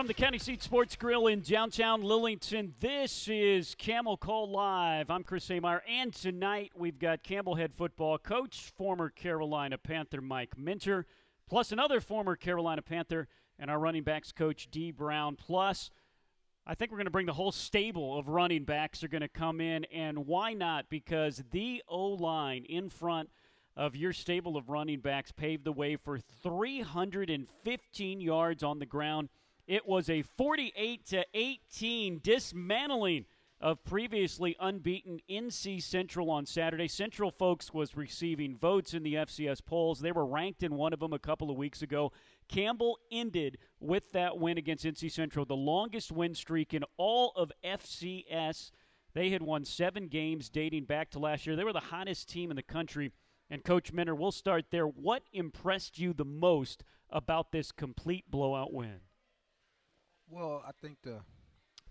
From the County Seat Sports Grill in downtown Lillington, this is Camel Call Live. I'm Chris Ameyer, and tonight we've got Campbell head football coach, former Carolina Panther Mike Minter, plus another former Carolina Panther, and our running backs coach Dee Brown. Plus, I think we're going to bring the whole stable of running backs are going to come in, and why not? Because the O line in front of your stable of running backs paved the way for 315 yards on the ground it was a 48 to 18 dismantling of previously unbeaten NC Central on Saturday. Central folks was receiving votes in the FCS polls. They were ranked in one of them a couple of weeks ago. Campbell ended with that win against NC Central, the longest win streak in all of FCS. They had won seven games dating back to last year. They were the hottest team in the country. And Coach Minter, we'll start there. What impressed you the most about this complete blowout win? Well, I think the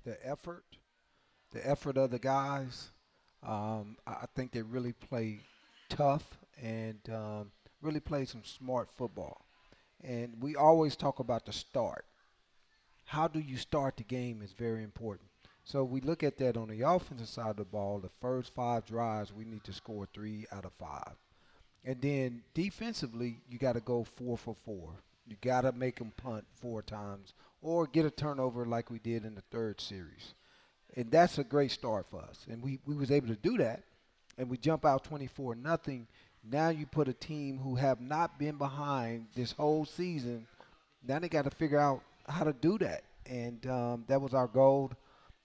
the effort, the effort of the guys. Um, I think they really play tough and um, really play some smart football. And we always talk about the start. How do you start the game is very important. So we look at that on the offensive side of the ball. The first five drives, we need to score three out of five. And then defensively, you got to go four for four. You got to make them punt four times or get a turnover like we did in the third series. And that's a great start for us. And we, we was able to do that. And we jump out 24 nothing. Now you put a team who have not been behind this whole season. Now they got to figure out how to do that. And um, that was our goal.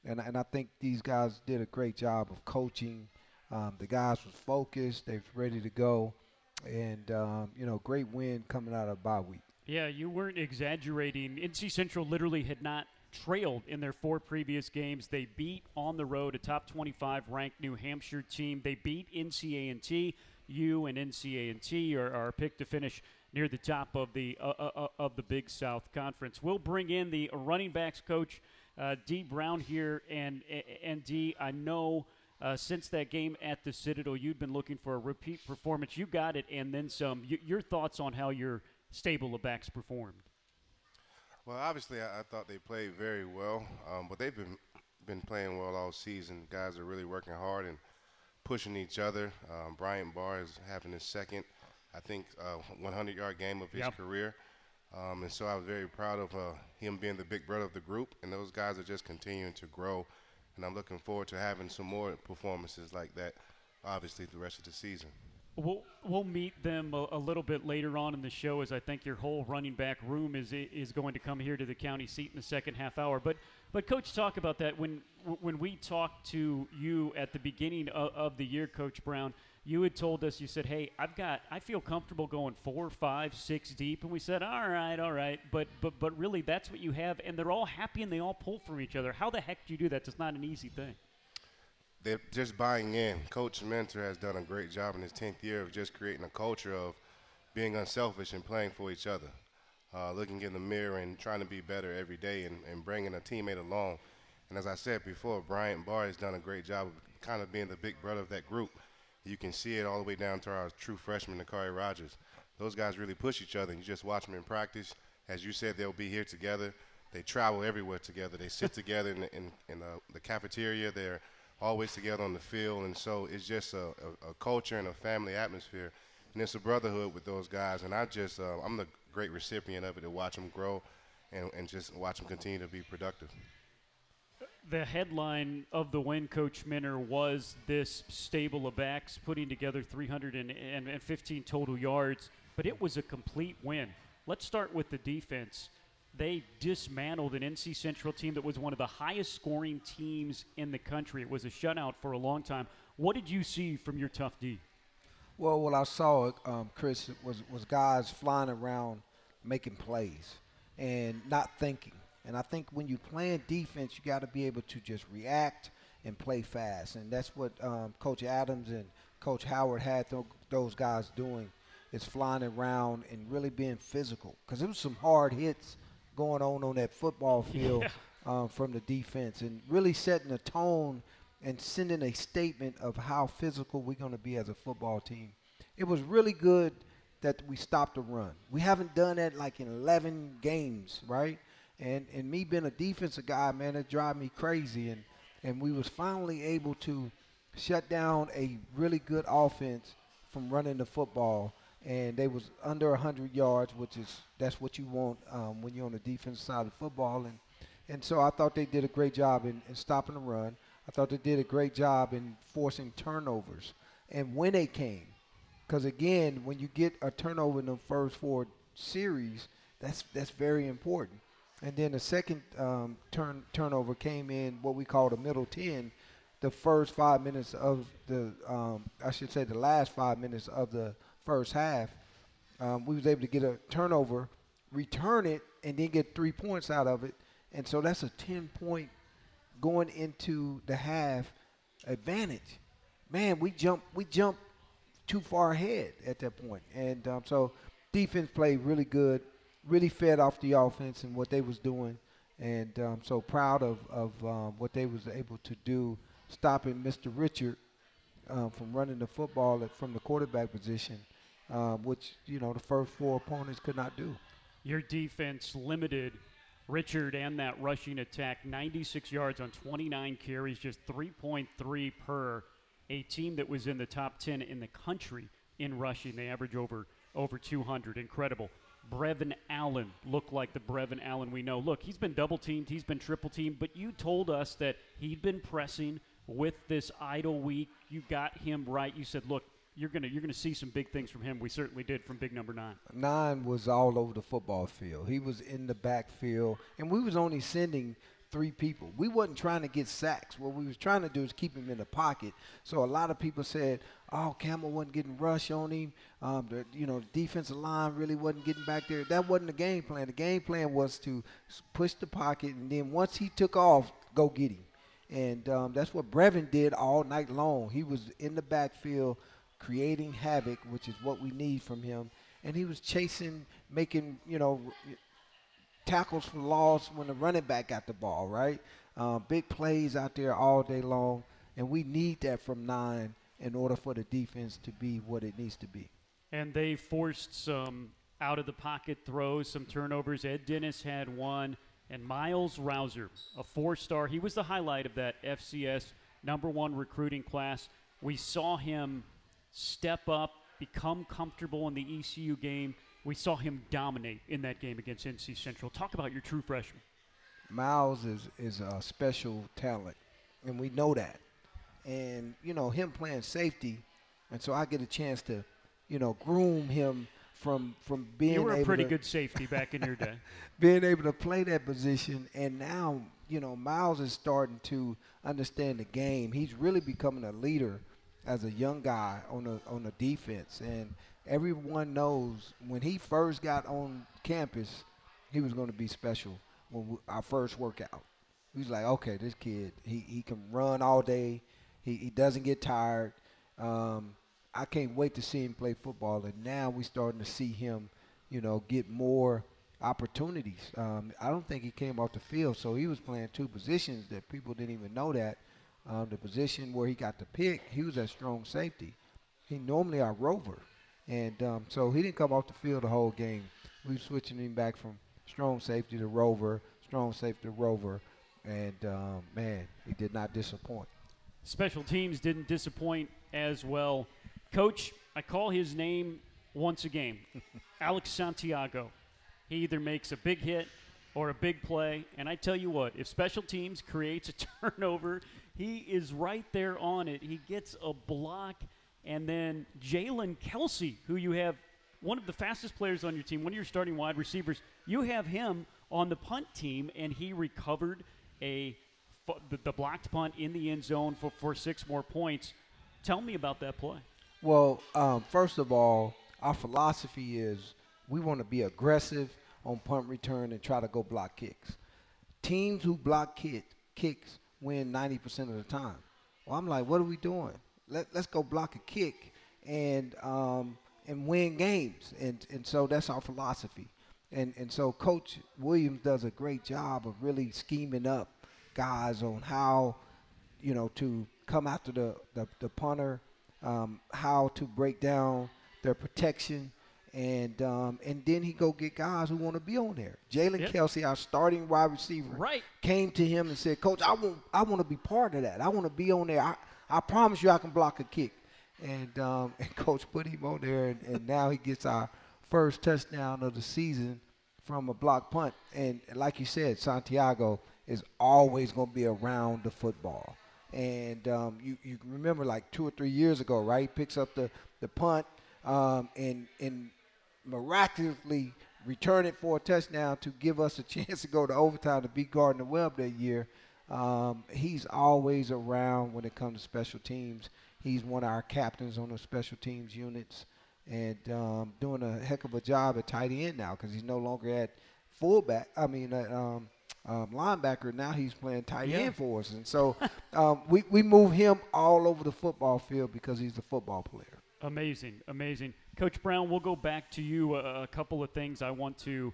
And, and I think these guys did a great job of coaching. Um, the guys was focused. They was ready to go. And, um, you know, great win coming out of bye week. Yeah, you weren't exaggerating. NC Central literally had not trailed in their four previous games. They beat on the road a top 25 ranked New Hampshire team. They beat NCA&T. You and NCA&T are, are picked to finish near the top of the uh, uh, uh, of the Big South Conference. We'll bring in the running backs coach uh, Dee Brown here, and and Dee, I know. Uh, since that game at the Citadel, you'd been looking for a repeat performance. You got it, and then some. Y- your thoughts on how your stable of backs performed? Well, obviously, I, I thought they played very well, um, but they've been been playing well all season. Guys are really working hard and pushing each other. Um, Bryant Barr is having his second, I think, uh, 100-yard game of his yep. career. Um, and so I was very proud of uh, him being the big brother of the group. And those guys are just continuing to grow. And I'm looking forward to having some more performances like that, obviously, the rest of the season. We'll, we'll meet them a, a, little bit later on in the show as I think your whole running back room is is going to come here to the county seat in the second half hour. But but coach, talk about that when when we talked to you at the beginning of, of the year, Coach Brown. You had told us you said, "Hey, I've got I feel comfortable going four, five, six deep," and we said, "All right, all right." But but but really, that's what you have, and they're all happy and they all pull from each other. How the heck do you do that? It's not an easy thing they're just buying in. Coach Minter has done a great job in his 10th year of just creating a culture of being unselfish and playing for each other, uh, looking in the mirror and trying to be better every day and, and bringing a teammate along. And as I said before, Bryant Barr has done a great job of kind of being the big brother of that group. You can see it all the way down to our true freshman, Nakari Rogers. Those guys really push each other. and You just watch them in practice. As you said, they'll be here together. They travel everywhere together. They sit together in, the, in, in the, the cafeteria. They're always together on the field, and so it's just a, a, a, culture and a family atmosphere, and it's a brotherhood with those guys. And I just, uh, I'm the great recipient of it to watch them grow, and, and just watch them continue to be productive. The headline of the win, Coach Minter, was this stable of backs putting together 315 total yards, but it was a complete win. Let's start with the defense they dismantled an NC Central team that was one of the highest scoring teams in the country. It was a shutout for a long time. What did you see from your tough D? Well, what I saw, um, Chris, was was guys flying around making plays and not thinking. And I think when you play defense, you got to be able to just react and play fast. And that's what um, Coach Adams and Coach Howard had th- those guys doing is flying around and really being physical because it was some hard hits going on on that football field yeah. um, from the defense and really setting a tone and sending a statement of how physical we're going to be as a football team. It was really good that we stopped the run. We haven't done that like in 11 games, right? And and me being a defensive guy, man, it drive me crazy. And and we was finally able to shut down a really good offense from running the football. And they was under 100 yards, which is that's what you want um, when you're on the defensive side of football. And and so I thought they did a great job in, in stopping the run. I thought they did a great job in forcing turnovers. And when they came, because again, when you get a turnover in the first four series, that's that's very important. And then the second um, turn turnover came in what we call the middle ten, the first five minutes of the um, I should say the last five minutes of the first half. Um, we was able to get a turnover, return it, and then get three points out of it. And so that's a ten point going into the half advantage. Man, we jump we jump too far ahead at that point. And um, so defense played really good, really fed off the offense and what they was doing. And um, so proud of, of um, what they was able to do, stopping Mr. Richard um, from running the football from the quarterback position, um, which, you know, the first four opponents could not do. Your defense limited Richard and that rushing attack 96 yards on 29 carries, just 3.3 per a team that was in the top 10 in the country in rushing. They average over over 200. Incredible. Brevin Allen looked like the Brevin Allen we know. Look, he's been double teamed, he's been triple teamed, but you told us that he'd been pressing with this idle week. You got him right. You said, look, you're gonna you're gonna see some big things from him. We certainly did from big number nine. Nine was all over the football field. He was in the backfield, and we was only sending three people. We wasn't trying to get sacks. What we was trying to do is keep him in the pocket. So a lot of people said, "Oh, Campbell wasn't getting rush on him. Um, the you know the defensive line really wasn't getting back there." That wasn't the game plan. The game plan was to push the pocket, and then once he took off, go get him. And um, that's what Brevin did all night long. He was in the backfield creating havoc, which is what we need from him. And he was chasing, making, you know, tackles for loss when the running back got the ball, right? Uh, big plays out there all day long, and we need that from nine in order for the defense to be what it needs to be. And they forced some out of the pocket throws, some turnovers. Ed Dennis had one, and Miles Rouser, a four star, he was the highlight of that FCS number one recruiting class. We saw him step up, become comfortable in the ECU game we saw him dominate in that game against NC Central. Talk about your true freshman. Miles is is a special talent, and we know that. And you know him playing safety, and so I get a chance to, you know, groom him from from being. You were a pretty to, good safety back in your day. being able to play that position, and now you know Miles is starting to understand the game. He's really becoming a leader as a young guy on the on the defense, and everyone knows when he first got on campus, he was going to be special. When we, our first workout, he was like, okay, this kid, he, he can run all day. He, he doesn't get tired. Um, I can't wait to see him play football. And now we're starting to see him, you know, get more opportunities. Um, I don't think he came off the field, so he was playing two positions that people didn't even know that. Um, the position where he got the pick, he was a strong safety. He normally a rover. And um, so he didn't come off the field the whole game. We were switching him back from strong safety to rover, strong safety to rover, and um, man, he did not disappoint. Special teams didn't disappoint as well. Coach, I call his name once a game Alex Santiago. He either makes a big hit or a big play. And I tell you what, if special teams creates a turnover, he is right there on it. He gets a block and then Jalen Kelsey, who you have one of the fastest players on your team, one of your starting wide receivers, you have him on the punt team, and he recovered a the, blocked punt in the end zone for, for six more points. Tell me about that play. Well, um, first of all, our philosophy is we want to be aggressive on punt return and try to go block kicks. Teams who block kick, kicks win 90% of the time. Well, I'm like, what are we doing? let, let's go block a kick and um, and win games. And and so that's our philosophy. And and so Coach Williams does a great job of really scheming up guys on how you know to come after the the, the punter, um, how to break down their protection, and um, and then he go get guys who want to be on there. Jalen Yep. Kelsey, our starting wide receiver, Right. came to him and said, "Coach, I want I want to be part of that. I want to be on there. I, I promise you, I can block a kick." And um, and Coach put him on there, and, and now he gets our first touchdown of the season from a block punt. And like you said, Santiago is always going to be around the football. And um, you you remember like two or three years ago, right? He picks up the the punt um, and and miraculously return it for a touchdown to give us a chance to go to overtime to beat Gardner Webb that year. Um, he's always around when it comes to special teams. He's one of our captains on the special teams units and um, doing a heck of a job at tight end now because he's no longer at fullback. I mean, um, um, linebacker. Now he's playing tight Yeah. end for us, and so um, we we move him all over the football field because he's a football player. Amazing, amazing, Coach Brown. We'll go back to you. A, a couple of things I want to,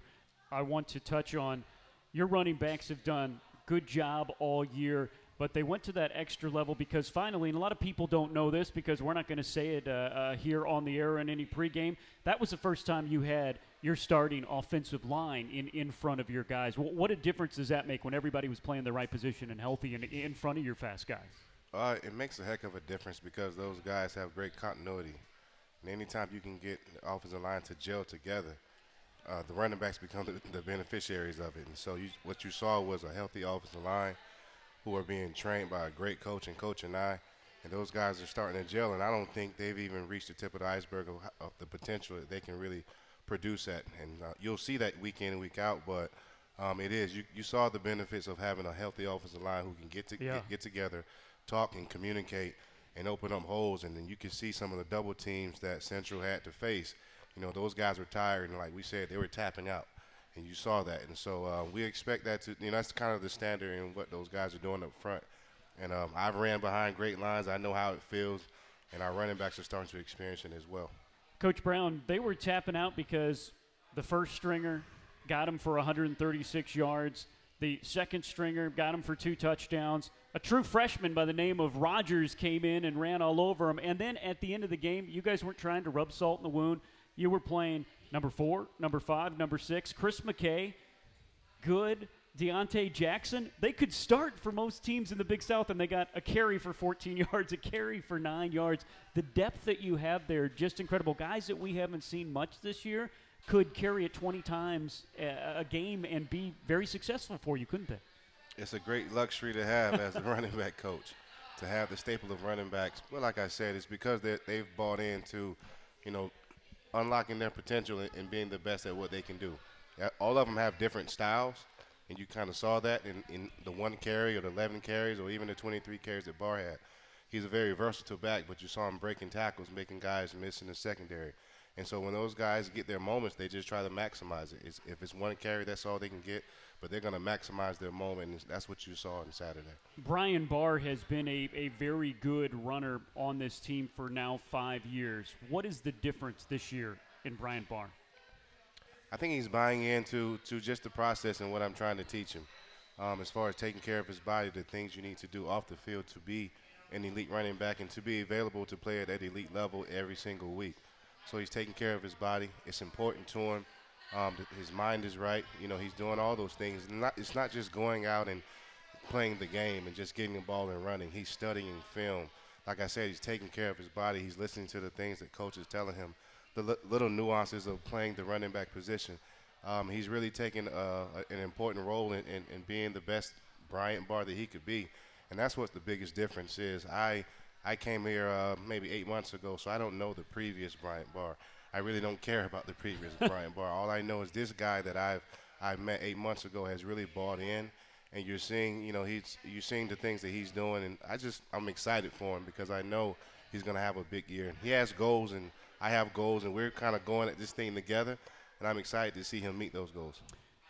I want to touch on. Your running backs have done good job all year, but they went to that extra level because finally, and a lot of people don't know this because we're not going to say it uh, uh, here on the air in any pregame. That was the first time you had your starting offensive line in, in front of your guys. What, what a difference does that make when everybody was playing the right position and healthy and in front of your fast guys? Uh, it makes a heck of a difference because those guys have great continuity. And anytime you can get the offensive line to gel together, uh, the running backs become the, the beneficiaries of it. And so you, what you saw was a healthy offensive line who are being trained by a great coach and coach and I. And those guys are starting to gel, and I don't think they've even reached the tip of the iceberg of, of the potential that they can really produce at. And uh, you'll see that week in and week out, but um, it is. You, you saw the benefits of having a healthy offensive line who can get, to, Yeah. get, get together, talk and communicate, and open up holes. And then you can see some of the double teams that Central had to face. You know, those guys were tired, and like we said, they were tapping out. And you saw that. And so uh, we expect that to, you know, that's kind of the standard in what those guys are doing up front. And um, I've ran behind great lines. I know how it feels. And our running backs are starting to experience it as well. Coach Brown, they were tapping out because the first stringer got him for 136 yards. The second stringer got him for two touchdowns. A true freshman by the name of Rogers came in and ran all over him. And then at the end of the game, you guys weren't trying to rub salt in the wound. You were playing number four, number five, number six, Chris McKay, good. Deontay Jackson, they could start for most teams in the Big South, and they got a carry for 14 yards, a carry for nine yards. The depth that you have there, just incredible. Guys that we haven't seen much this year could carry it 20 times a, a game and be very successful for you, couldn't they? It's a great luxury to have as a running back coach, to have the staple of running backs. Well, like I said, it's because they they've bought into, you know, unlocking their potential and, and being the best at what they can do. All of them have different styles, and you kind of saw that in, in the one carry or the 11 carries or even the 23 carries that Barr had. He's a very versatile back, but you saw him breaking tackles, making guys miss in the secondary. And so when those guys get their moments, they just try to maximize it. It's, if it's one carry, that's all they can get, but they're going to maximize their moment, and that's what you saw on Saturday. Bryant Barr has been a, a very good runner on this team for now five years. What is the difference this year in Bryant Barr? I think he's buying into to just the process and what I'm trying to teach him. Um, as far as taking care of his body, the things you need to do off the field to be an elite running back and to be available to play at that elite level every single week. So he's taking care of his body. It's important to him. Um, his mind is right. You know, he's doing all those things. Not, it's not just going out and playing the game and just getting the ball and running. He's studying film. Like I said, he's taking care of his body. He's listening to the things that coach is telling him, the li- little nuances of playing the running back position. Um, he's really taken uh, an important role in, in, in being the best Bryant Barr that he could be, and that's what the biggest difference is. I I came here uh, maybe eight months ago, so I don't know the previous Bryant Barr. I really don't care about the previous Bryant Barr. All I know is this guy that I've I met eight months ago has really bought in, and you're seeing you know he's you're seeing the things that he's doing, and I just I'm excited for him because I know he's gonna have a big year. He has goals, and I have goals, and we're kind of going at this thing together, and I'm excited to see him meet those goals.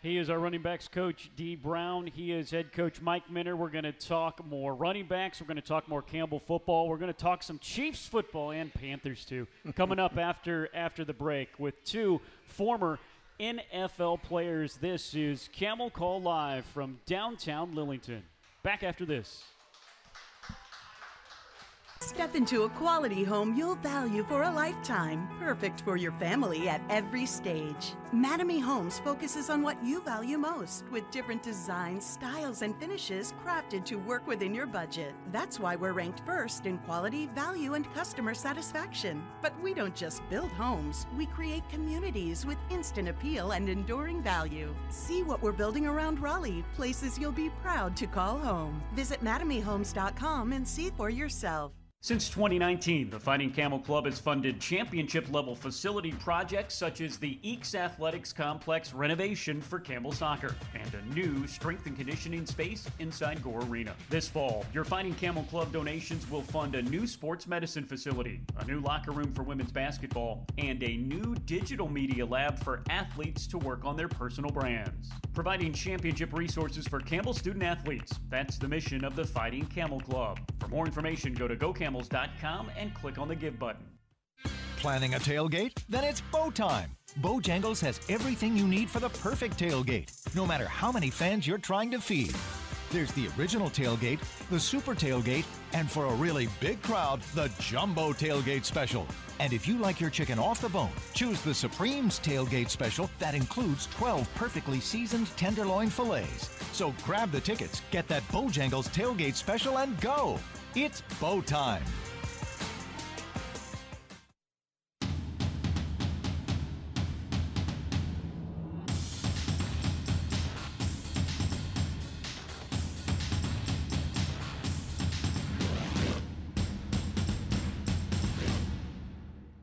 He is our running backs coach, Dee Brown. He is head coach Mike Minter. We're going to talk more running backs. We're going to talk more Campbell football. We're going to talk some Chiefs football and Panthers too. Coming up after after the break with two former NFL players. This is Camel Call Live from downtown Lillington. Back after this. Step into a quality home you'll value for a lifetime, perfect for your family at every stage. Mattamy Homes focuses on what you value most, with different designs, styles, and finishes crafted to work within your budget. That's why we're ranked first in quality, value, and customer satisfaction. But we don't just build homes, we create communities with instant appeal and enduring value. See what we're building around Raleigh, places you'll be proud to call home. Visit MattamyHomes.com and see for yourself. Since 2019, the Fighting Camel Club has funded championship level facility projects such as the Eakes Athletics Complex renovation for Campbell Soccer and a new strength and conditioning space inside Gore Arena. This fall, your Fighting Camel Club donations will fund a new sports medicine facility, a new locker room for women's basketball, and a new digital media lab for athletes to work on their personal brands. Providing championship resources for Campbell student athletes. That's the mission of the Fighting Camel Club. For more information, go to GoCamel and click on the Give button. Planning a tailgate? Then it's bow time. Bojangles has everything you need for the perfect tailgate, no matter how many fans you're trying to feed. There's the original tailgate, the super tailgate, and for a really big crowd, the jumbo tailgate special. And if you like your chicken off the bone, choose the Supreme's tailgate special that includes 12 perfectly seasoned tenderloin fillets. So grab the tickets, get that Bojangles tailgate special, and go! It's bow time.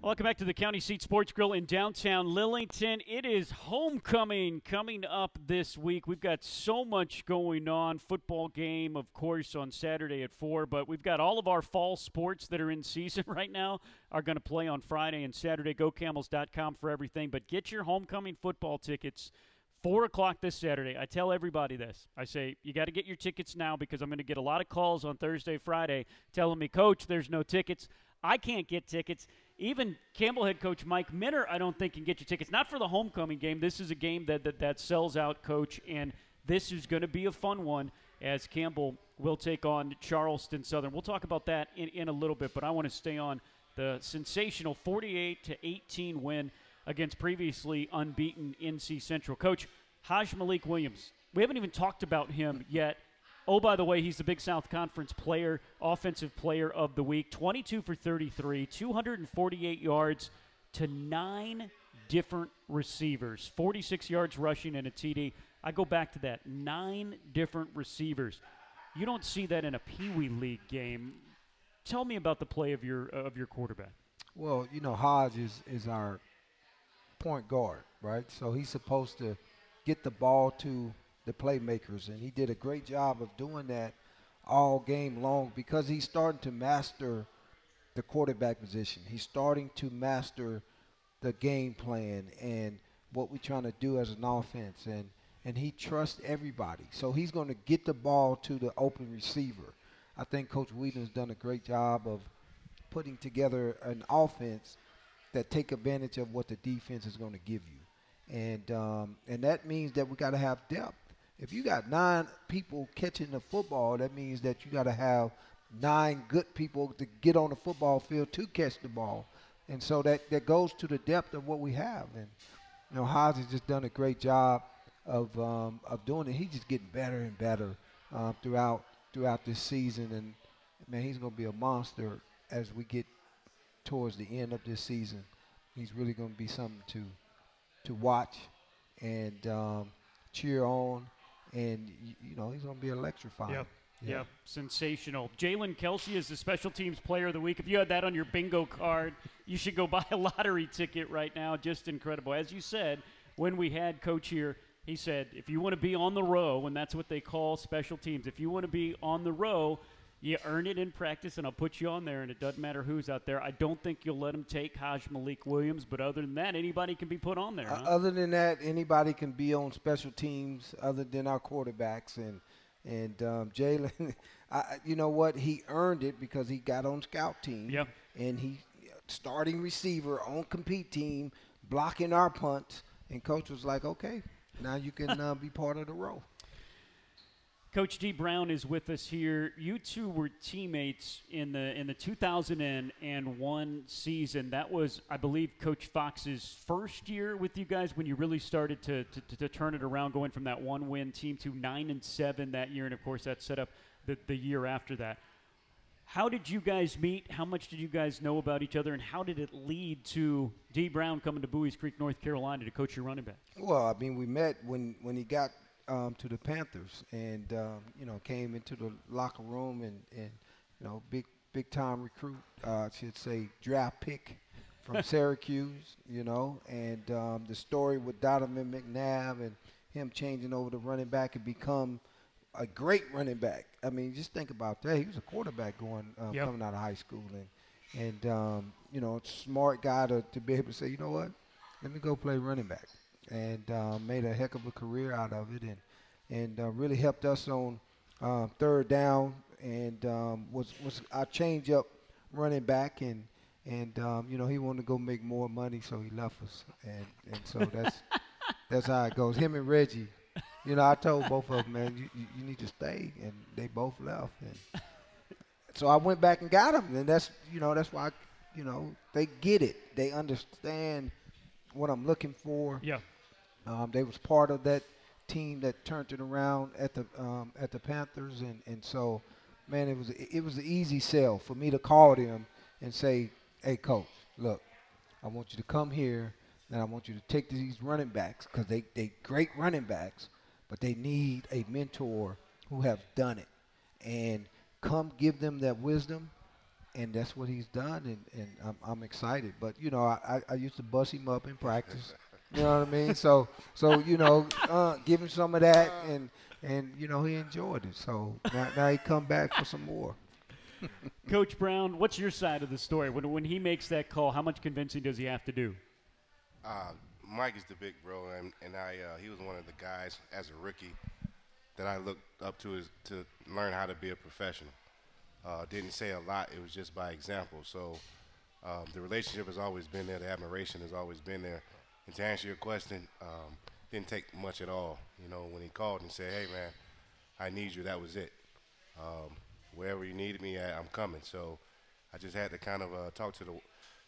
Welcome back to the County Seat Sports Grill in downtown Lillington. It is homecoming coming up this week. We've got so much going on. Football game, of course, on Saturday at 4, but we've got all of our fall sports that are in season right now are going to play on Friday and Saturday. GoCamels.com for everything. But get your homecoming football tickets. 4 o'clock this Saturday. I tell everybody this. I say, you got to get your tickets now because I'm going to get a lot of calls on Thursday, Friday telling me, Coach, there's no tickets. I can't get tickets even Campbell head coach Mike Minter, I don't think can get you tickets. Not for the homecoming game. This is a game that that, that sells out, coach, and this is going to be a fun one as Campbell will take on Charleston Southern. We'll talk about that in, in a little bit, but I want to stay on the sensational 48 to 18 win against previously unbeaten NC Central. Coach Hajj-Malik Williams. We haven't even talked about him yet Oh, by the way, he's the Big South Conference player, offensive player of the week. 22 for 33, 248 yards to nine different receivers, 46 yards rushing and a TD. I go back to that nine different receivers. You don't see that in a Pee Wee League game. Tell me about the play of your uh, of your quarterback. Well, you know, Hajj is, is our point guard, right? So he's supposed to get the ball to the playmakers, and he did a great job of doing that all game long because he's starting to master the quarterback position. He's starting to master the game plan and what we're trying to do as an offense, and and he trusts everybody. So he's going to get the ball to the open receiver. I think Coach Whedon's done a great job of putting together an offense that take advantage of what the defense is going to give you, and um, and that means that we got to have depth if you got nine people catching the football, that means that you got to have nine good people to get on the football field to catch the ball. And so that, that goes to the depth of what we have. And, you know, Haas has just done a great job of, um, of doing it. He's just getting better and better uh, throughout throughout this season. And, man, he's going to be a monster as we get towards the end of this season. He's really going to be something to to watch and um, cheer on and you know he's going to be electrifying. Yep. Yeah. Yep. Sensational. Jalen Kelsey is the special teams player of the week. If you had that on your bingo card, you should go buy a lottery ticket right now. Just incredible. As you said, when we had Coach here, he said, if you want to be on the row, and that's what they call special teams, if you want to be on the row, you earn it in practice, and I'll put you on there, and it doesn't matter who's out there. I don't think you'll let him take Hajj-Malik Williams, but other than that, anybody can be put on there. Huh? other than that, anybody can be on special teams other than our quarterbacks. And and um, Jalen, you know what? He earned it because he got on scout team. Yep. And he starting receiver on compete team, blocking our punts. And coach was like, okay, now you can uh, be part of the role. Coach Dee Brown is with us here. You two were teammates in the in the 2001 season. That was, I believe, Coach Fox's first year with you guys when you really started to, to, to turn it around, going from that one win team to nine and seven that year, and of course that set up the, the year after that. How did you guys meet? How much did you guys know about each other, and how did it lead to Dee Brown coming to Buies Creek, North Carolina, to coach your running back? Well, I mean, we met when when he got um, to the Panthers, and um, you know, came into the locker room, and and you know, big big time recruit, uh, I should say, draft pick from Syracuse, you know, and um, the story with Donovan McNabb and him changing over to running back and become a great running back. I mean, just think about that. He was a quarterback going um, yep. coming out of high school, and and um, you know, smart guy to, to be able to say, you know what, let me go play running back, and um, made a heck of a career out of it, and and uh, really helped us on uh, third down, and um, was was our change up running back, and and um, you know he wanted to go make more money, so he left us, and and so that's that's how it goes. Him and Reggie you know, I told both of them, man, you, you, you need to stay, and they both left. And so I went back and got them, and that's you know that's why you know they get it, they understand what I'm looking for. Yeah. Um, they was part of that team that turned it around at the um, at the Panthers, and, and so, man, it was it was an easy sell for me to call them and say, "Hey, coach, look, I want you to come here, and I want you to take these running backs because they they great running backs, but they need a mentor who have done it. And come give them that wisdom and that's what he's done and, and I'm, I'm excited. But you know I, I used to bust him up in practice you know what I mean so so you know uh, give him some of that and and you know he enjoyed it so now, now he come back for some more Coach Brown, what's your side of the story? When, when he makes that call, how much convincing does he have to do? Uh, Mike is the big bro, and, and I uh, he was one of the guys as a rookie that I looked up to as, to learn how to be a professional. Uh, didn't say a lot; it was just by example. So um, the relationship has always been there. The admiration has always been there. And to answer your question, um, didn't take much at all. You know, when he called and said, "Hey, man, I need you," that was it. Um, wherever you needed me at, I'm coming. So I just had to kind of uh, talk to the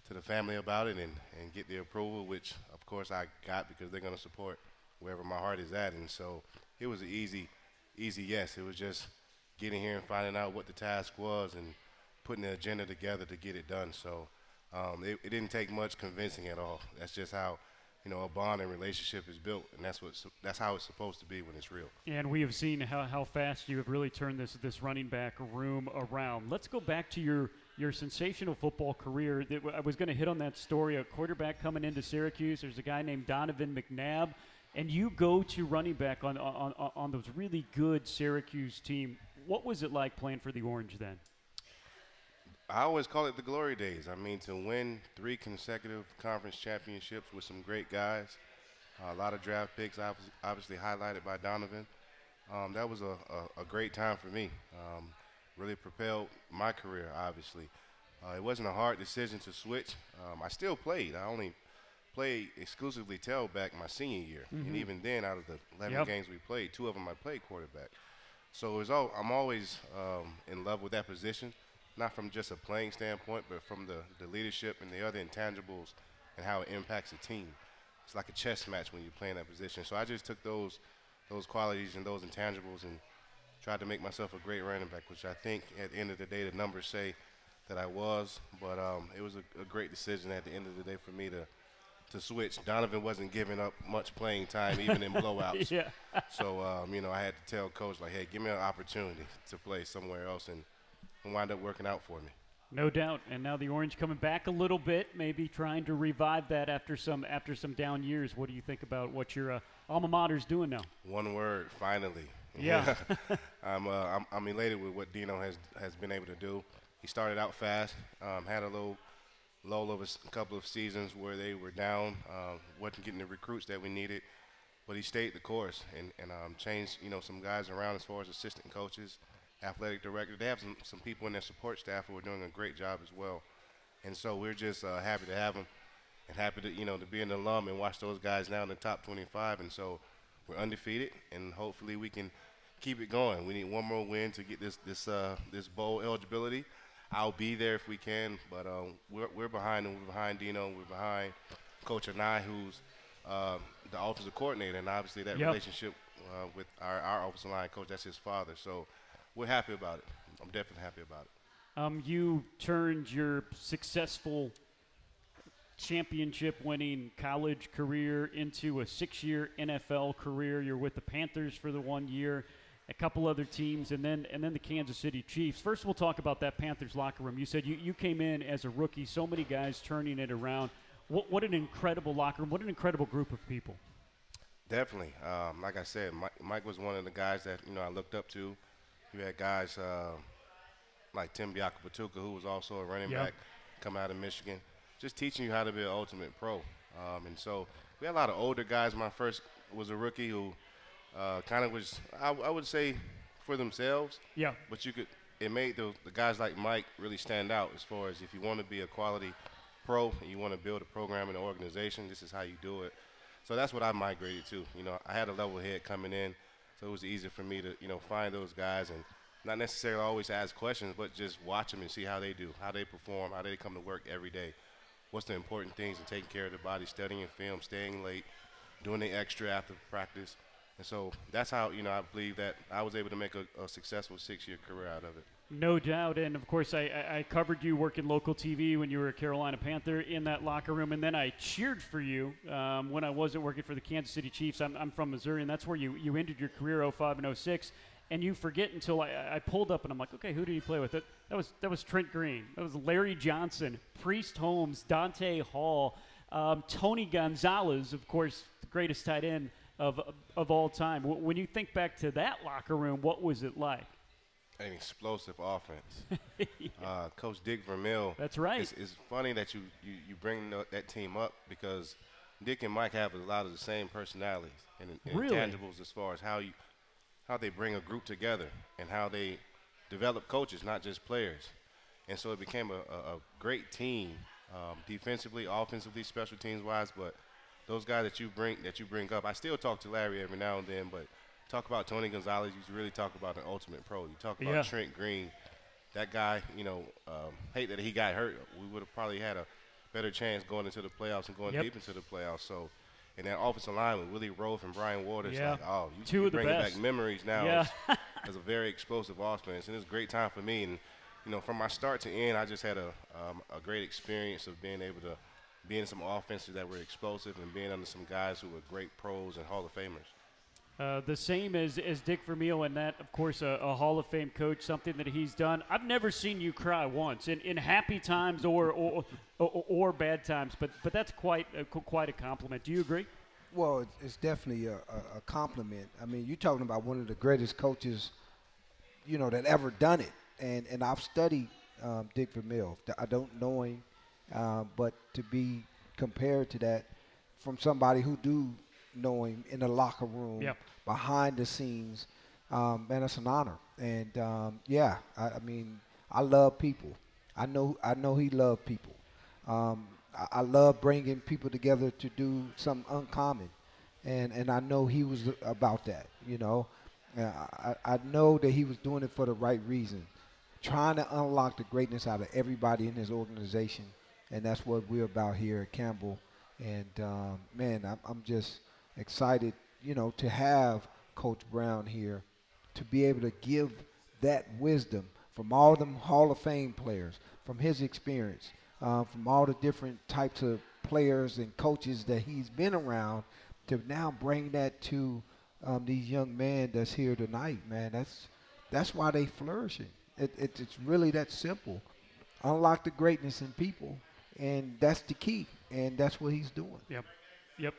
to the family about it and, and get the approval, which of course I got because they're going to support wherever my heart is at. And so it was an easy, easy yes. It was just getting here and finding out what the task was and putting the agenda together to get it done. So um, it, it, didn't take much convincing at all. That's just how you know a bond and relationship is built, and that's what that's how it's supposed to be when it's real. And we have seen how, how fast you have really turned this this running back room around. Let's go back to your your sensational football career. I was going to hit on that story. A quarterback coming into Syracuse. There's a guy named Donovan McNabb, and you go to running back on on on those really good Syracuse team. What was it like playing for the Orange then? I always call it the glory days. I mean, to win three consecutive conference championships with some great guys, uh, a lot of draft picks, obviously highlighted by Donovan. Um, that was a, a, a, great time for me. Um, really propelled my career, obviously. Uh, it wasn't a hard decision to switch. Um, I still played. I only played exclusively tailback my senior year, mm-hmm. and even then, out of the 11 yep. games we played, two of them I played quarterback. So it was all, I'm always um, in love with that position, not from just a playing standpoint, but from the, the leadership and the other intangibles and how it impacts a team. It's like a chess match when you play in that position. So I just took those those qualities and those intangibles and tried to make myself a great running back, which I think at the end of the day the numbers say that I was. But um, it was a, a, great decision at the end of the day for me to to switch. Donovan wasn't giving up much playing time, even in blowouts. yeah. so um, you know, I had to tell coach like, hey, give me an opportunity to play somewhere else, and, and wind up working out for me. No doubt, and now the Orange coming back a little bit, maybe trying to revive that after some after some down years. What do you think about what your uh, alma mater's doing now? One word, finally. Yeah. I'm, uh, I'm, I'm elated with what Dino has has been able to do. He started out fast, um, had a little lull of a couple of seasons where they were down, uh, wasn't getting the recruits that we needed, but he stayed the course and, and um, changed you know some guys around as far as assistant coaches, athletic director. They have some, some people in their support staff who are doing a great job as well, and so we're just uh, happy to have them and happy to you know to be an alum and watch those guys now in the top 25, and so we're undefeated, and hopefully we can keep it going. We need one more win to get this this uh, this bowl eligibility. I'll be there if we can, but um, we're, we're behind and we're behind Dino. We're behind Coach Anae, who's uh, the offensive coordinator, and obviously that Yep. relationship uh, with our, our offensive line coach, that's his father. So we're happy about it. I'm definitely happy about it. Um, you turned your successful championship winning college career into a six year NFL career. You're with the Panthers for the one year, a couple other teams, and then and then the Kansas City Chiefs. First, we'll talk about that Panthers locker room. You said you, you came in as a rookie, so many guys turning it around. What, what an incredible locker room. What an incredible group of people. Definitely. Um, like I said, Mike, Mike was one of the guys that you know I looked up to. You had guys uh, like Tim Biakabatuka, who was also a running Yeah. back, coming out of Michigan, just teaching you how to be an ultimate pro. Um, and so we had a lot of older guys. My first was a rookie who uh, kind of was, I, I would say, for themselves. Yeah. But you could, it made the, the guys like Mike really stand out as far as if you want to be a quality pro and you want to build a program and an organization, this is how you do it. So that's what I migrated to. You know, I had a level head coming in, so it was easy for me to, you know, find those guys and not necessarily always ask questions, but just watch them and see how they do, how they perform, how they come to work every day. What's the important things in taking care of their body, studying film, staying late, doing the extra after practice. And so that's how, you know, I believe that I was able to make a, a successful six-year career out of it. No doubt, and of course, I, I, covered you working local TV when you were a Carolina Panther in that locker room, and then I cheered for you um, when I wasn't working for the Kansas City Chiefs. I'm, I'm from Missouri, and that's where you, you ended your career 05 and 06. And you forget until I, I pulled up, and I'm like, okay, who did he play with? That, that was that was Trent Green, that was Larry Johnson, Priest Holmes, Dante Hall, um, Tony Gonzalez, of course, the greatest tight end of of all time. Wh- When you think back to that locker room, what was it like? An explosive offense. uh, Coach Dick Vermeil. That's right. It's, it's funny that you, you, you bring that team up because Dick and Mike have a lot of the same personalities and, and Really? intangibles as far as how you how they bring a group together and how they develop coaches, not just players. And so it became a, a, a great team, um, defensively, offensively, special teams wise. But those guys that you bring that you bring up, I still talk to Larry every now and then. But talk about Tony Gonzalez, you really talk about an ultimate pro. You talk about Yeah. Trent Green, that guy. You know, um, hate that he got hurt. We would have probably had a better chance going into the playoffs and going Yep. deep into the playoffs. So. And that offensive line with Willie Roaf and Brian Waters, Yeah. like, oh, you, Two you're bringing back memories now Yeah. as, as a very explosive offense, and it's a great time for me. And you know, from my start to end, I just had a um, a great experience of being able to being some offenses that were explosive and being under some guys who were great pros and Hall of Famers. Uh, the same as, as Dick Vermeil, and that, of course, a, a Hall of Fame coach, something that he's done. I've never seen you cry once in, in happy times or or, or or bad times, but but that's quite a, quite a compliment. Do you agree? Well, it's, definitely a, a, a compliment. I mean, you're talking about one of the greatest coaches, you know, that ever done it. And and I've studied um, Dick Vermeil. I don't know him, uh, but to be compared to that from somebody who do know him in the locker room, Yep. behind the scenes, um, man, it's an honor. And um, yeah, I, I mean, I love people. I know I know he loved people. Um, I, I love bringing people together to do something uncommon, and and I know he was about that. You know, I, I know that he was doing it for the right reason, trying to unlock the greatness out of everybody in his organization, and that's what we're about here at Campbell. And um, man, I'm, I'm just excited, you know, to have Coach Brown here, to be able to give that wisdom from all them Hall of Fame players, from his experience, uh, from all the different types of players and coaches that he's been around, to now bring that to um, these young men that's here tonight, man. That's that's why they flourishing. It, it, it's really that simple. Unlock the greatness in people, and that's the key. And that's what he's doing. Yep. Yep.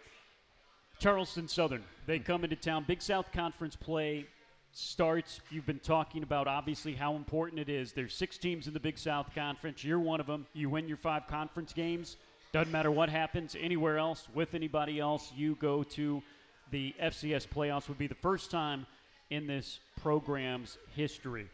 Charleston Southern. They hmm. come into town. Big South Conference play starts. You've been talking about obviously how important it is. There's six teams in the Big South Conference. You're one of them. You win your five conference games. Doesn't matter what happens anywhere else with anybody else. You go to the FCS playoffs. Would be the first time in this program's history.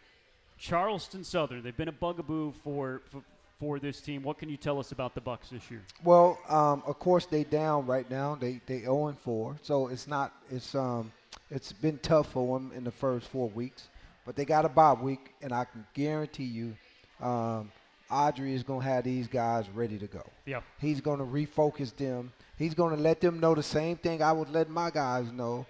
Charleston Southern. They've been a bugaboo for for, for this team. What can you tell us about the Bucks this year? Well, um, of course they down right now. They they 0 and 4, so it's not it's um it's been tough for them in the first four weeks, but they got a bye week, and I can guarantee you, um, Autry is going to have these guys ready to go. Yeah. He's going to refocus them. He's going to let them know the same thing I would let my guys know.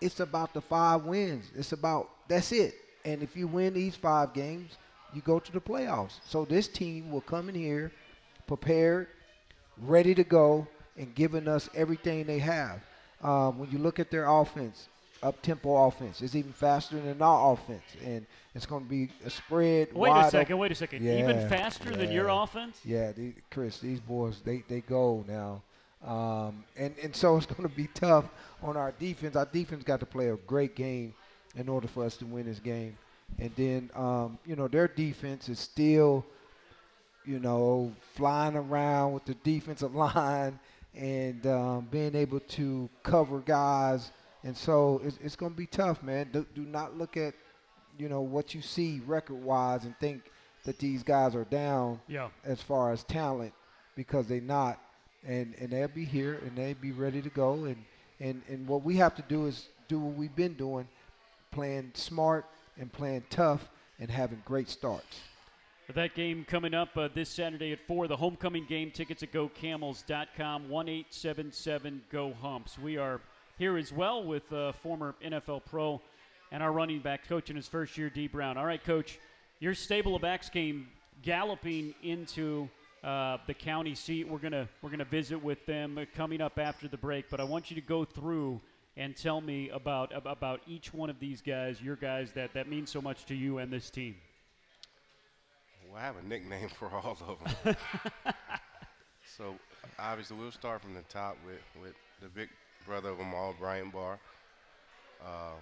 It's about the five wins. It's about that's it. And if you win these five games, you go to the playoffs. So this team will come in here prepared, ready to go, and giving us everything they have. Um, when you look at their offense, up tempo offense, it's even faster than our offense, and it's going to be a spread. Wait a second. Wait a second. Yeah, Even faster than your offense? Yeah, the, Chris, these boys, they, they go now. Um, and, and so it's going to be tough on our defense. Our defense got to play a great game in order for us to win this game. And then, um, you know, their defense is still, you know, flying around with the defensive line and um, being able to cover guys. And so it's, it's going to be tough, man. Do, do not look at, you know, what you see record-wise and think that these guys are down Yeah. as far as talent because they're not. And, and they'll be here and they'll be ready to go. And, and, and what we have to do is do what we've been doing, playing smart and playing tough and having great starts. That game coming up uh, this Saturday at 4, the homecoming game tickets at gocamels.com, 1 877 GO HUMPS. We are here as well with uh, former NFL pro and our running back coach in his first year, Dee Brown. All right, coach, your stable of backs came galloping into uh, the county seat. We're gonna we're gonna visit with them coming up after the break, but I want you to go through and tell me about about each one of these guys, your guys that that mean so much to you and this team. Well, I have a nickname for all of them. so obviously we'll start from the top with, with the big brother of them all, Bryant Barr, uh,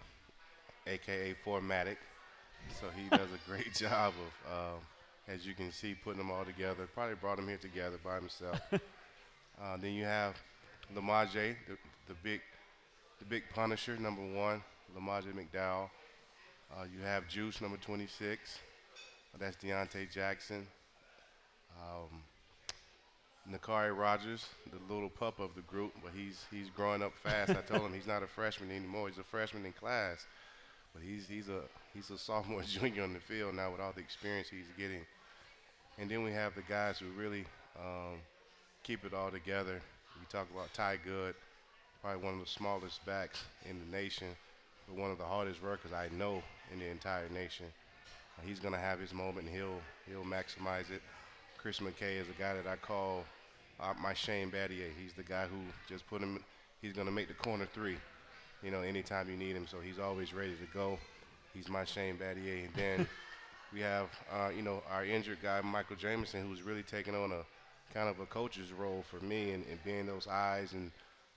aka Formatic. So he does a great job of, um, as you can see, putting them all together. Probably brought them here together by himself. uh, then you have Lamaje, the, the big, the big Punisher, number one, Lamaje McDowell. Uh, you have Juice, number 26. That's Deontay Jackson. Um, Nakari Rogers, the little pup of the group, but he's he's growing up fast. I told him he's not a freshman anymore. He's a freshman in class, but he's he's a he's a sophomore, junior on the field now with all the experience he's getting. And then we have the guys who really um, keep it all together. We talk about Ty Good, probably one of the smallest backs in the nation, but one of the hardest workers I know in the entire nation. He's going to have his moment and he'll he'll maximize it. Chris McKay is a guy that I call uh, my Shane Battier. He's the guy who just put him. He's going to make the corner three, you know, anytime you need him. So he's always ready to go. He's my Shane Battier. And then we have, uh, you know, our injured guy Michael Jameson, who's really taking on a kind of a coach's role for me and, and being those eyes and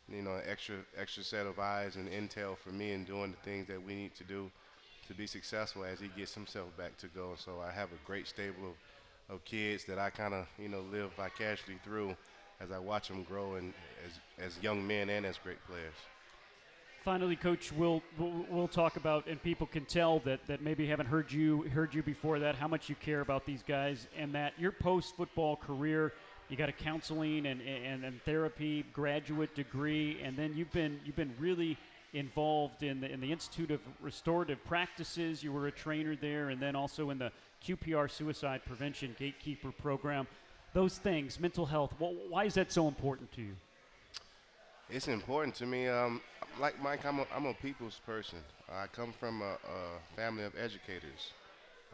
you know, extra extra set of eyes and intel for me and doing the things that we need to do to be successful as he gets himself back to go. So I have a great stable of, of kids that I kind of you know live vicariously through as I watch them grow and as as young men and as great players. Finally, Coach, we'll, we'll we'll talk about, and people can tell that, that maybe haven't heard you heard you before that how much you care about these guys, and that your post football career, you got a counseling and, and, and therapy graduate degree, and then you've been you've been really involved in the in the Institute of Restorative Practices. You were a trainer there, and then also in the QPR Suicide Prevention Gatekeeper Program. Those things, mental health. wh why is that so important to you? It's important to me. Um, like Mike, I'm a, I'm a people's person. I come from a, a family of educators.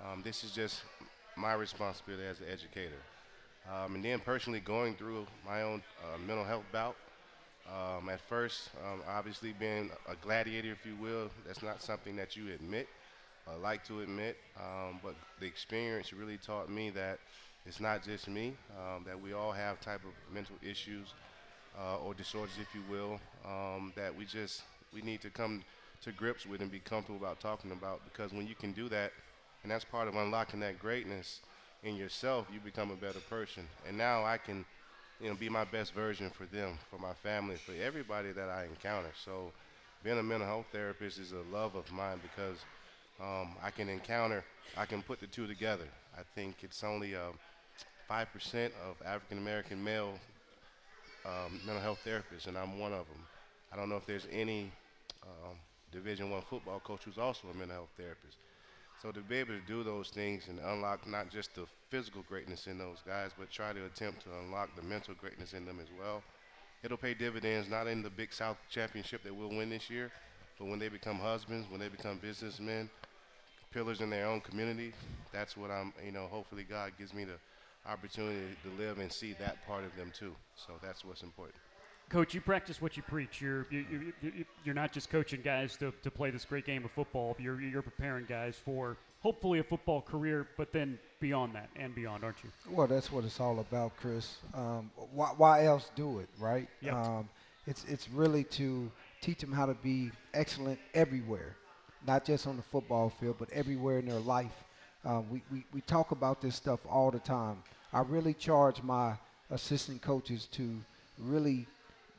Um, this is just my responsibility as an educator. Um, and then personally going through my own uh, mental health bout. Um, at first, um, obviously being a gladiator, if you will, that's not something that you admit, uh, like to admit. Um, but the experience really taught me that it's not just me, um, that we all have type of mental issues uh, or disorders, if you will, um, that we just we need to come to grips with and be comfortable about talking about. Because when you can do that, and that's part of unlocking that greatness in yourself, you become a better person. And now I can, you know, be my best version for them, for my family, for everybody that I encounter. So, being a mental health therapist is a love of mine because um, I can encounter, I can put the two together. I think it's only uh, five percent of African American male um, mental health therapists, and I'm one of them. I don't know if there's any um, Division One football coach who's also a mental health therapist. So to be able to do those things and unlock not just the physical greatness in those guys, but try to attempt to unlock the mental greatness in them as well, it'll pay dividends not in the Big South Championship that we'll win this year, but when they become husbands, when they become businessmen, pillars in their own community, that's what I'm, you know, hopefully God gives me the opportunity to live and see that part of them too. So that's what's important. Coach, you practice what you preach. You're you, you, you're not just coaching guys to, to play this great game of football. You're you're preparing guys for hopefully a football career, but then beyond that and beyond, aren't you? Well, that's what it's all about, Chris. Um, why, why else do it, right? Yep. Um, it's it's really to teach them how to be excellent everywhere, not just on the football field, but everywhere in their life. Um, we, we, we talk about this stuff all the time. I really charge my assistant coaches to really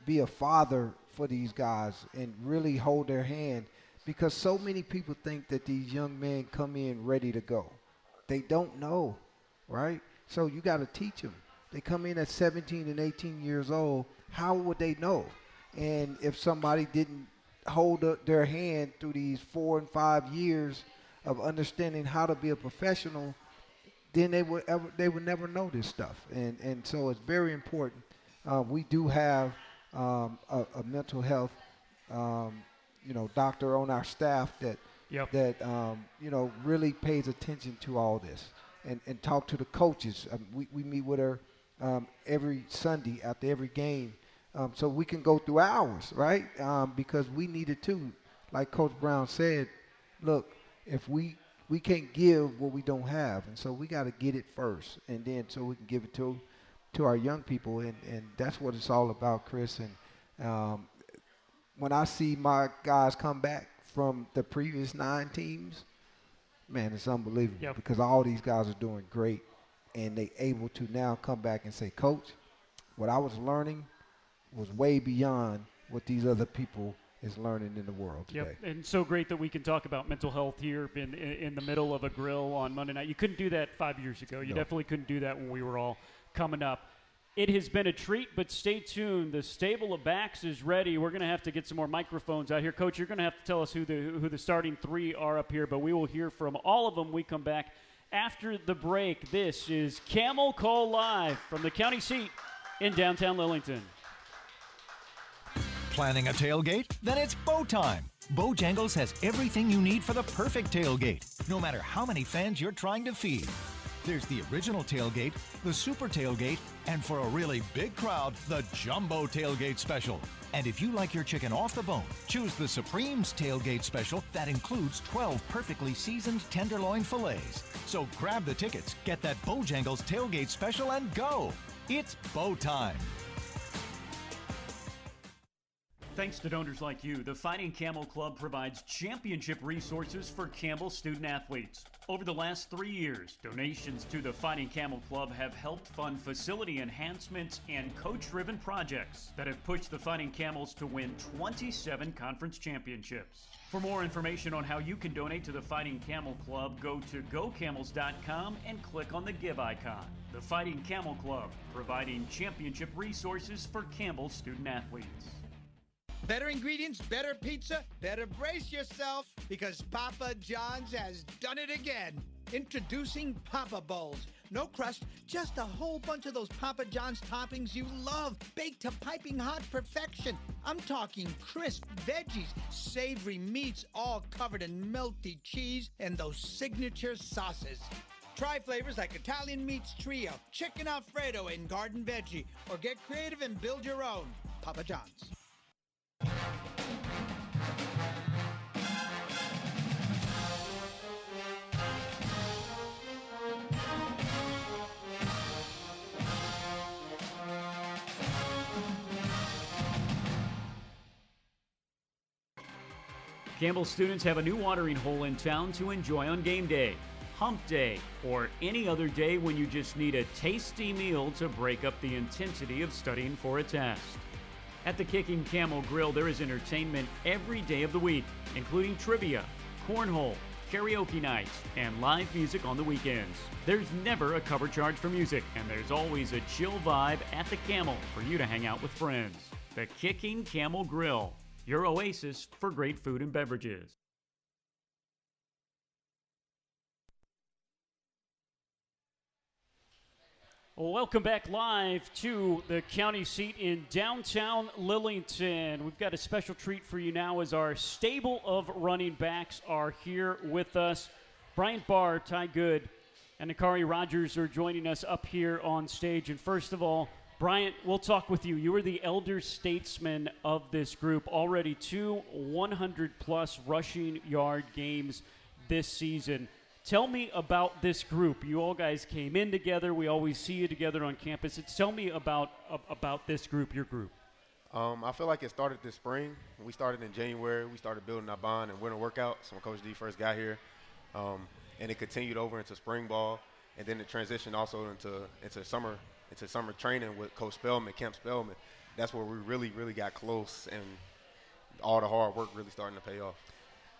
be a father for these guys and really hold their hand because so many people think that these young men come in ready to go. They don't know, right? So you got to teach them. They come in at 17 and 18 years old. How would they know? And if somebody didn't hold their hand through these four and five years of understanding how to be a professional, then they would ever they would never know this stuff. And and so it's very important. Uh, we do have um, a, a, mental health, um, you know, doctor on our staff that yep. that um, you know really pays attention to all this and, and talk to the coaches. Um, we we meet with her um, every Sunday after every game, um, so we can go through hours, right? because we needed to. Like Coach Brown said, look, if we we can't give what we don't have, and so we got to get it first, and then so we can give it to to our young people, and, and that's what it's all about, Chris. And um, when I see my guys come back from the previous nine teams, man, it's unbelievable yep. because all these guys are doing great, and they able to now come back and say, Coach, what I was learning was way beyond what these other people is learning in the world today. Yep, and so great that we can talk about mental health here in, in, in the middle of a grill on Monday night. You couldn't do that five years ago. You no. definitely couldn't do that when we were all coming up. It has been a treat, but stay tuned. The stable of backs is ready. We're going to have to get some more microphones out here. Coach, you're going to have to tell us who the, who the starting three are up here, but we will hear from all of them we come back after the break. This is Camel Call Live from the county seat in downtown Lillington. Planning a tailgate? Then it's bow time. Bojangles has everything you need for the perfect tailgate, no matter how many fans you're trying to feed. There's the original tailgate, the super tailgate, and for a really big crowd, the jumbo tailgate special. And if you like your chicken off the bone, choose the Supreme's tailgate special that includes 12 perfectly seasoned tenderloin fillets. So grab the tickets, get that Bojangles tailgate special, and go! It's bow time. Thanks to donors like you, the Fighting Camel Club provides championship resources for Campbell student athletes. Over the last three years, donations to the Fighting Camel Club have helped fund facility enhancements and coach driven projects that have pushed the Fighting Camels to win 27 conference championships. For more information on how you can donate to the Fighting Camel Club, go to gocamels.com and click on the Give icon. The Fighting Camel Club, providing championship resources for Campbell student athletes. Better ingredients, better pizza, better brace yourself because Papa John's has done it again. Introducing Papa Bowls. No crust, just a whole bunch of those Papa John's toppings you love, baked to piping hot perfection. I'm talking crisp veggies, savory meats, all covered in melty cheese, and those signature sauces. Try flavors like Italian Meats Trio, Chicken Alfredo, and Garden Veggie, or get creative and build your own. Papa John's. Campbell students have a new watering hole in town to enjoy on game day, hump day, or any other day when you just need a tasty meal to break up the intensity of studying for a test. At the Kicking Camel Grill, there is entertainment every day of the week, including trivia, cornhole, karaoke nights, and live music on the weekends. There's never a cover charge for music, and there's always a chill vibe at the Camel for you to hang out with friends. The Kicking Camel Grill, your oasis for great food and beverages. Welcome back live to the county seat in downtown Lillington. We've got a special treat for you now as our stable of running backs are here with us. Bryant Barr, Ty Good, and Nakari Rogers are joining us up here on stage. And first of all, Bryant, we'll talk with you. You are the elder statesman of this group. Already two 100 plus rushing yard games this season. Tell me about this group. You all guys came in together. We always see you together on campus. Tell me about about this group, your group. Um, I feel like it started this spring. We started in January. We started building our bond and winter workouts when Coach D first got here, um, and it continued over into spring ball, and then it transitioned also into into summer into summer training with Coach Spellman, Camp Spellman. That's where we really really got close, and all the hard work really starting to pay off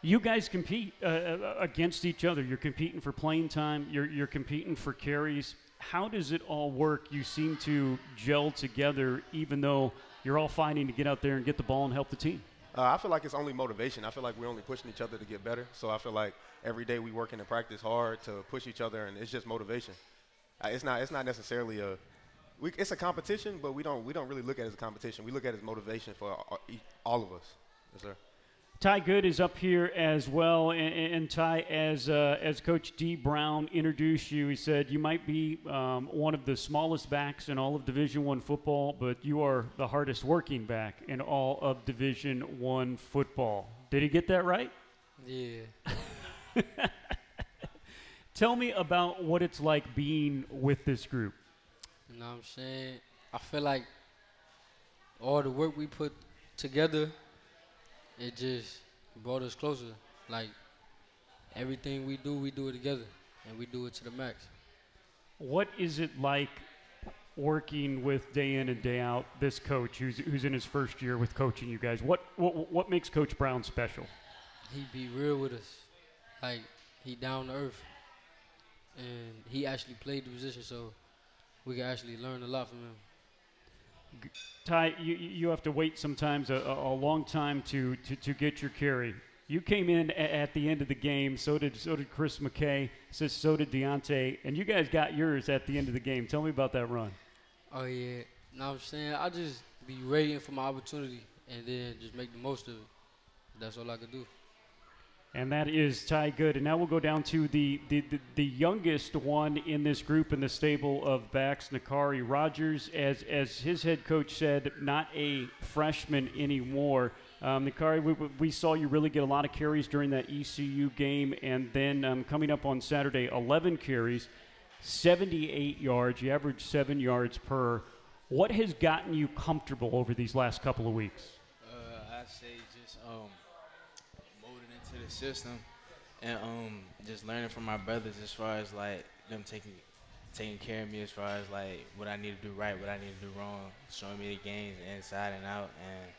you guys compete uh, uh, against each other. You're competing for playing time. You're, you're competing for carries. How does it all work? You seem to gel together, even though you're all fighting to get out there and get the ball and help the team. Uh, I feel like it's only motivation. I feel like we're only pushing each other to get better. So I feel like every day we work in and practice hard to push each other, and it's just motivation. Uh, it's not. It's not necessarily a. We, it's a competition, but we don't. We don't really look at it as a competition. We look at it as motivation for all, all of us. Yes, sir. Ty Good is up here as well, and, and Ty, as uh, as Coach D Brown introduced you, he said you might be um, one of the smallest backs in all of Division One football, but you are the hardest working back in all of Division One football. Did he get that right? Yeah. Tell me about what it's like being with this group. You know what I'm saying? I feel like all the work we put together it just brought us closer. Like everything we do, we do it together, and we do it to the max. What is it like working with day in and day out this coach who's who's in his first year with coaching you guys? What what what makes Coach Brown special? He be real with us, like he down to earth, and he actually played the position, so we can actually learn a lot from him. Ty, you, you have to wait sometimes a, a long time to, to, to get your carry. You came in at the end of the game. So did so did Chris McKay. Says so did Deontay, and you guys got yours at the end of the game. Tell me about that run. Oh yeah, now I'm saying I just be waiting for my opportunity and then just make the most of it. That's all I could do and that is Ty Good. And now we'll go down to the, the, the, the, youngest one in this group in the stable of backs, Nakari Rogers. As, as his head coach said, not a freshman anymore. Um, Nakari, we, we saw you really get a lot of carries during that ECU game, and then um, coming up on Saturday, 11 carries, 78 yards. You averaged seven yards per. What has gotten you comfortable over these last couple of weeks? Uh, I say just um, the system and um, just learning from my brothers as far as like them taking taking care of me as far as like what I need to do right, what I need to do wrong, showing me the games inside and out, and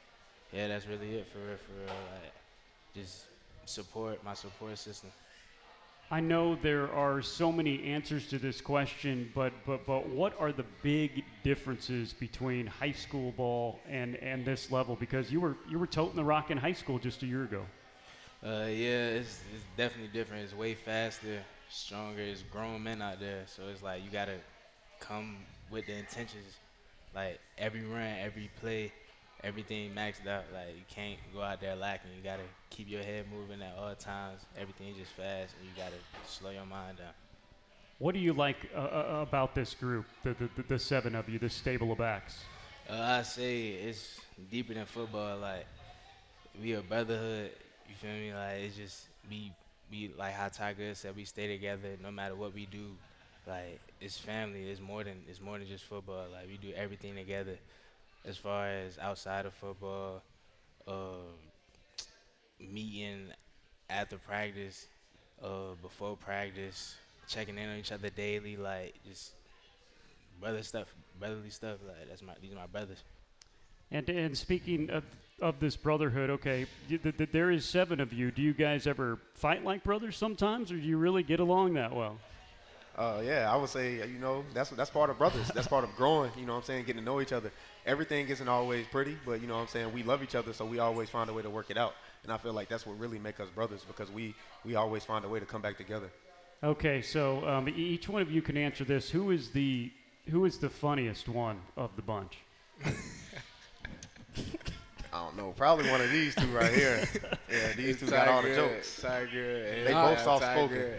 yeah, that's really it for real, for real. Like just support my support system. I know there are so many answers to this question, but but but what are the big differences between high school ball and and this level? Because you were you were toting the rock in high school just a year ago. Uh, yeah, it's, it's definitely different. It's way faster, stronger. It's grown men out there, so it's like you gotta come with the intentions. Like every run, every play, everything maxed out. Like you can't go out there lacking. You gotta keep your head moving at all times. Everything just fast, and you gotta slow your mind down. What do you like uh, uh about this group, the, the, the seven of you, this stable of backs? Uh, I say it's deeper than football. Like we a brotherhood you feel me? Like it's just we we like how Tiger said we stay together no matter what we do. Like it's family. It's more than it's more than just football. Like we do everything together. As far as outside of football, uh, meeting after practice, uh, before practice, checking in on each other daily, like just brother stuff, brotherly stuff. Like that's my these are my brothers. And and speaking of of this brotherhood, okay, th- th- there is seven of you. Do you guys ever fight like brothers sometimes, or do you really get along that well? Uh, yeah, I would say you know that's that's part of brothers. That's part of growing. You know what I'm saying? Getting to know each other. Everything isn't always pretty, but you know what I'm saying. We love each other, so we always find a way to work it out. And I feel like that's what really make us brothers because we we always find a way to come back together. Okay, so um, each one of you can answer this. Who is the who is the funniest one of the bunch? I don't know. Probably one of these two right here. Yeah, these two got all the jokes. Tiger, They both soft spoken.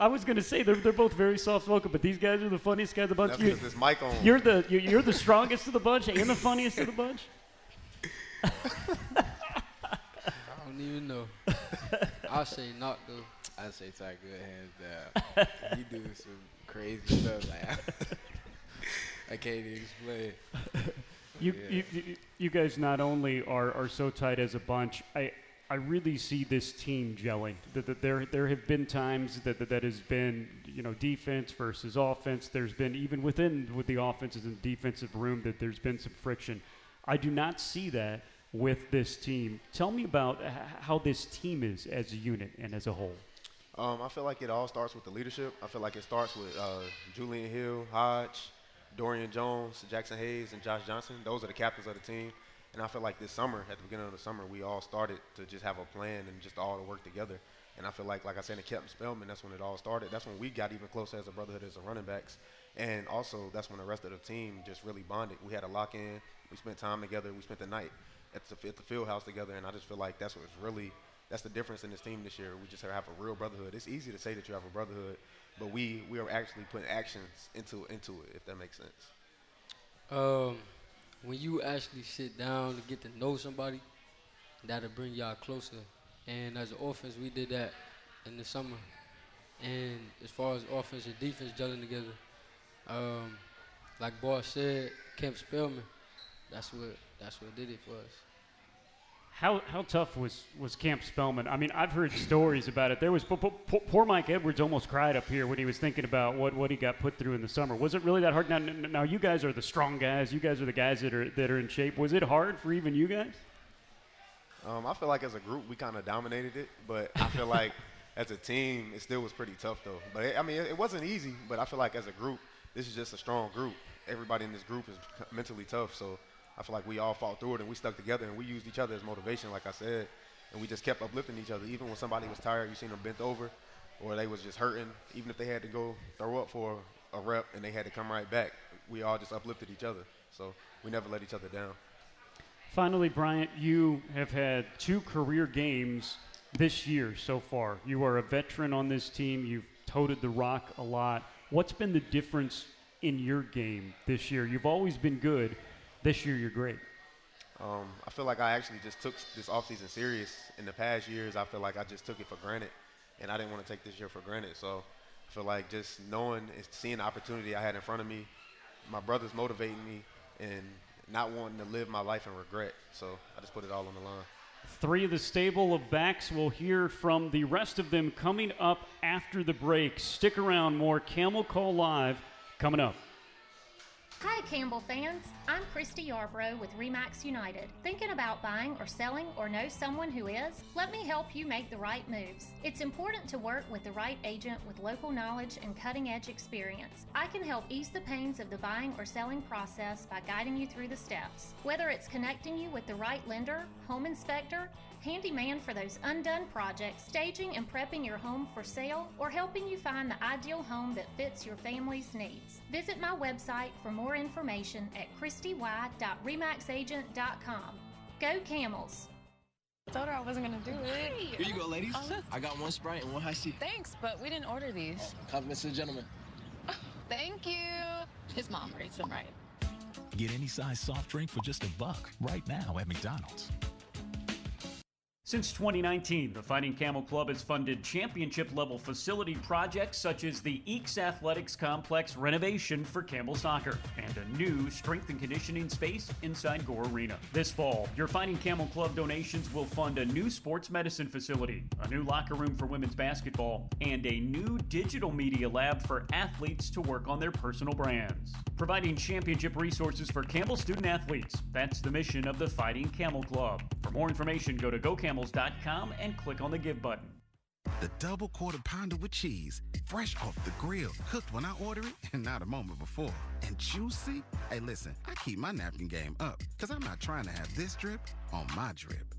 I was gonna say they're, they're both very soft spoken, but these guys are the funniest guys of the bunch. That's You, because this mic on. you're the you're, you're the strongest of the bunch and the funniest of the bunch. I don't even know. I'll say not though. I say Tiger hands down. he do some crazy stuff. Like I can't even explain. You, Yeah. you, you, you guys not only are, are so tight as a bunch, I, I really see this team gelling. That, that there, there have been times that, that that has been, you know, defense versus offense. There's been even within with the offenses and defensive room that there's been some friction. I do not see that with this team. Tell me about how this team is as a unit and as a whole. Um, I feel like it all starts with the leadership. I feel like it starts with uh, Julian Hill, Hajj, Dorian Jones, Jackson Hayes, and Josh Johnson. Those are the captains of the team. And I feel like this summer, at the beginning of the summer, we all started to just have a plan and just all to work together. And I feel like, like I said, in Captain Spellman, that's when it all started. That's when we got even closer as a brotherhood as a running backs. And also, that's when the rest of the team just really bonded. We had a lock in. We spent time together. We spent the night at the, at the field house together. And I just feel like that's what's really that's the difference in this team this year. We just have a real brotherhood. It's easy to say that you have a brotherhood, but we we are actually putting actions into into it. If that makes sense. Um, when you actually sit down to get to know somebody, that'll bring y'all closer. And as an offense, we did that in the summer. And as far as offense and defense gelling together, um, like Boss said, Camp Spellman, that's what that's what did it for us. How, how tough was, was Camp Spellman? I mean, I've heard stories about it. There was poor, poor, poor Mike Edwards almost cried up here when he was thinking about what, what he got put through in the summer. Was it really that hard? Now, now you guys are the strong guys. You guys are the guys that are that are in shape. Was it hard for even you guys? Um, I feel like as a group we kind of dominated it, but I feel like as a team it still was pretty tough though. But it, I mean, it, it wasn't easy. But I feel like as a group, this is just a strong group. Everybody in this group is mentally tough, so I feel like we all fought through it and we stuck together and we used each other as motivation, like I said, and we just kept uplifting each other. Even when somebody was tired, you seen them bent over, or they was just hurting. Even if they had to go throw up for a rep and they had to come right back, we all just uplifted each other. So we never let each other down. Finally, Bryant, you have had two career games this year so far. You are a veteran on this team. You've toted the rock a lot. What's been the difference in your game this year? You've always been good. This year, you're great. Um, I feel like I actually just took this offseason serious. In the past years, I feel like I just took it for granted, and I didn't want to take this year for granted. So I feel like just knowing and seeing the opportunity I had in front of me, my brothers motivating me, and not wanting to live my life in regret. So I just put it all on the line. Three of the stable of backs. We'll hear from the rest of them coming up after the break. Stick around. More Camel Call Live coming up. Hi, Campbell fans. I'm Christy Yarbrough with Remax United. Thinking about buying or selling or know someone who is? Let me help you make the right moves. It's important to work with the right agent with local knowledge and cutting edge experience. I can help ease the pains of the buying or selling process by guiding you through the steps. Whether it's connecting you with the right lender, home inspector, handyman for those undone projects, staging and prepping your home for sale, or helping you find the ideal home that fits your family's needs. Visit my website for more information at christy.remaxagent.com. Go Camels! I told her I wasn't gonna do it. Here you go, ladies. I got one Sprite and one Hi-C. Thanks, but we didn't order these. Compliments to the gentleman. Thank you. His mom raised him right. Get any size soft drink for just a buck right now at McDonald's. Since 2019, the Fighting Camel Club has funded championship level facility projects such as the Eakes Athletics Complex renovation for Campbell Soccer and a new strength and conditioning space inside Gore Arena. This fall, your Fighting Camel Club donations will fund a new sports medicine facility, a new locker room for women's basketball, and a new digital media lab for athletes to work on their personal brands. Providing championship resources for Campbell student athletes. That's the mission of the Fighting Camel Club. For more information, go to GoCamels.com and click on the Give button. The double quarter pounder with cheese, fresh off the grill, cooked when I order it and not a moment before. And juicy? Hey, listen, I keep my napkin game up because I'm not trying to have this drip on my drip.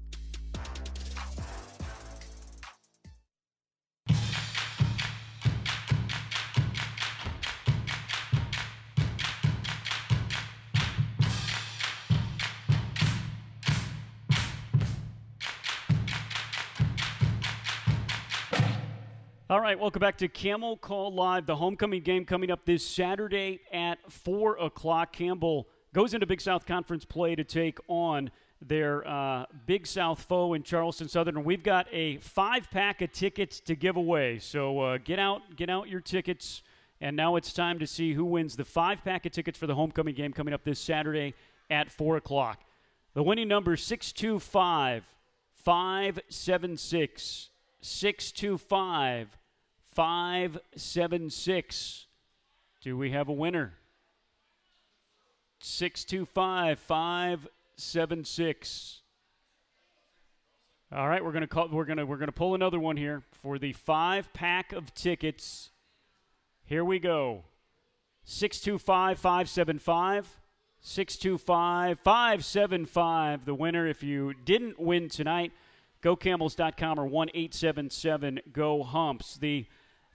All right, welcome back to Camel Call Live. The homecoming game coming up this Saturday at 4 o'clock. Campbell goes into Big South Conference play to take on their uh, Big South foe in Charleston Southern. We've got a five pack of tickets to give away. So uh, get out, get out your tickets. And now it's time to see who wins the five pack of tickets for the homecoming game coming up this Saturday at 4 o'clock. The winning number 625 576 625 576. Do we have a winner? 625 576. All right, we're gonna call. We're gonna we're gonna pull another one here for the five pack of tickets. Here we go. 625 575. 625 575. The winner, if you didn't win tonight, gocamels.com or 1877 go humps. The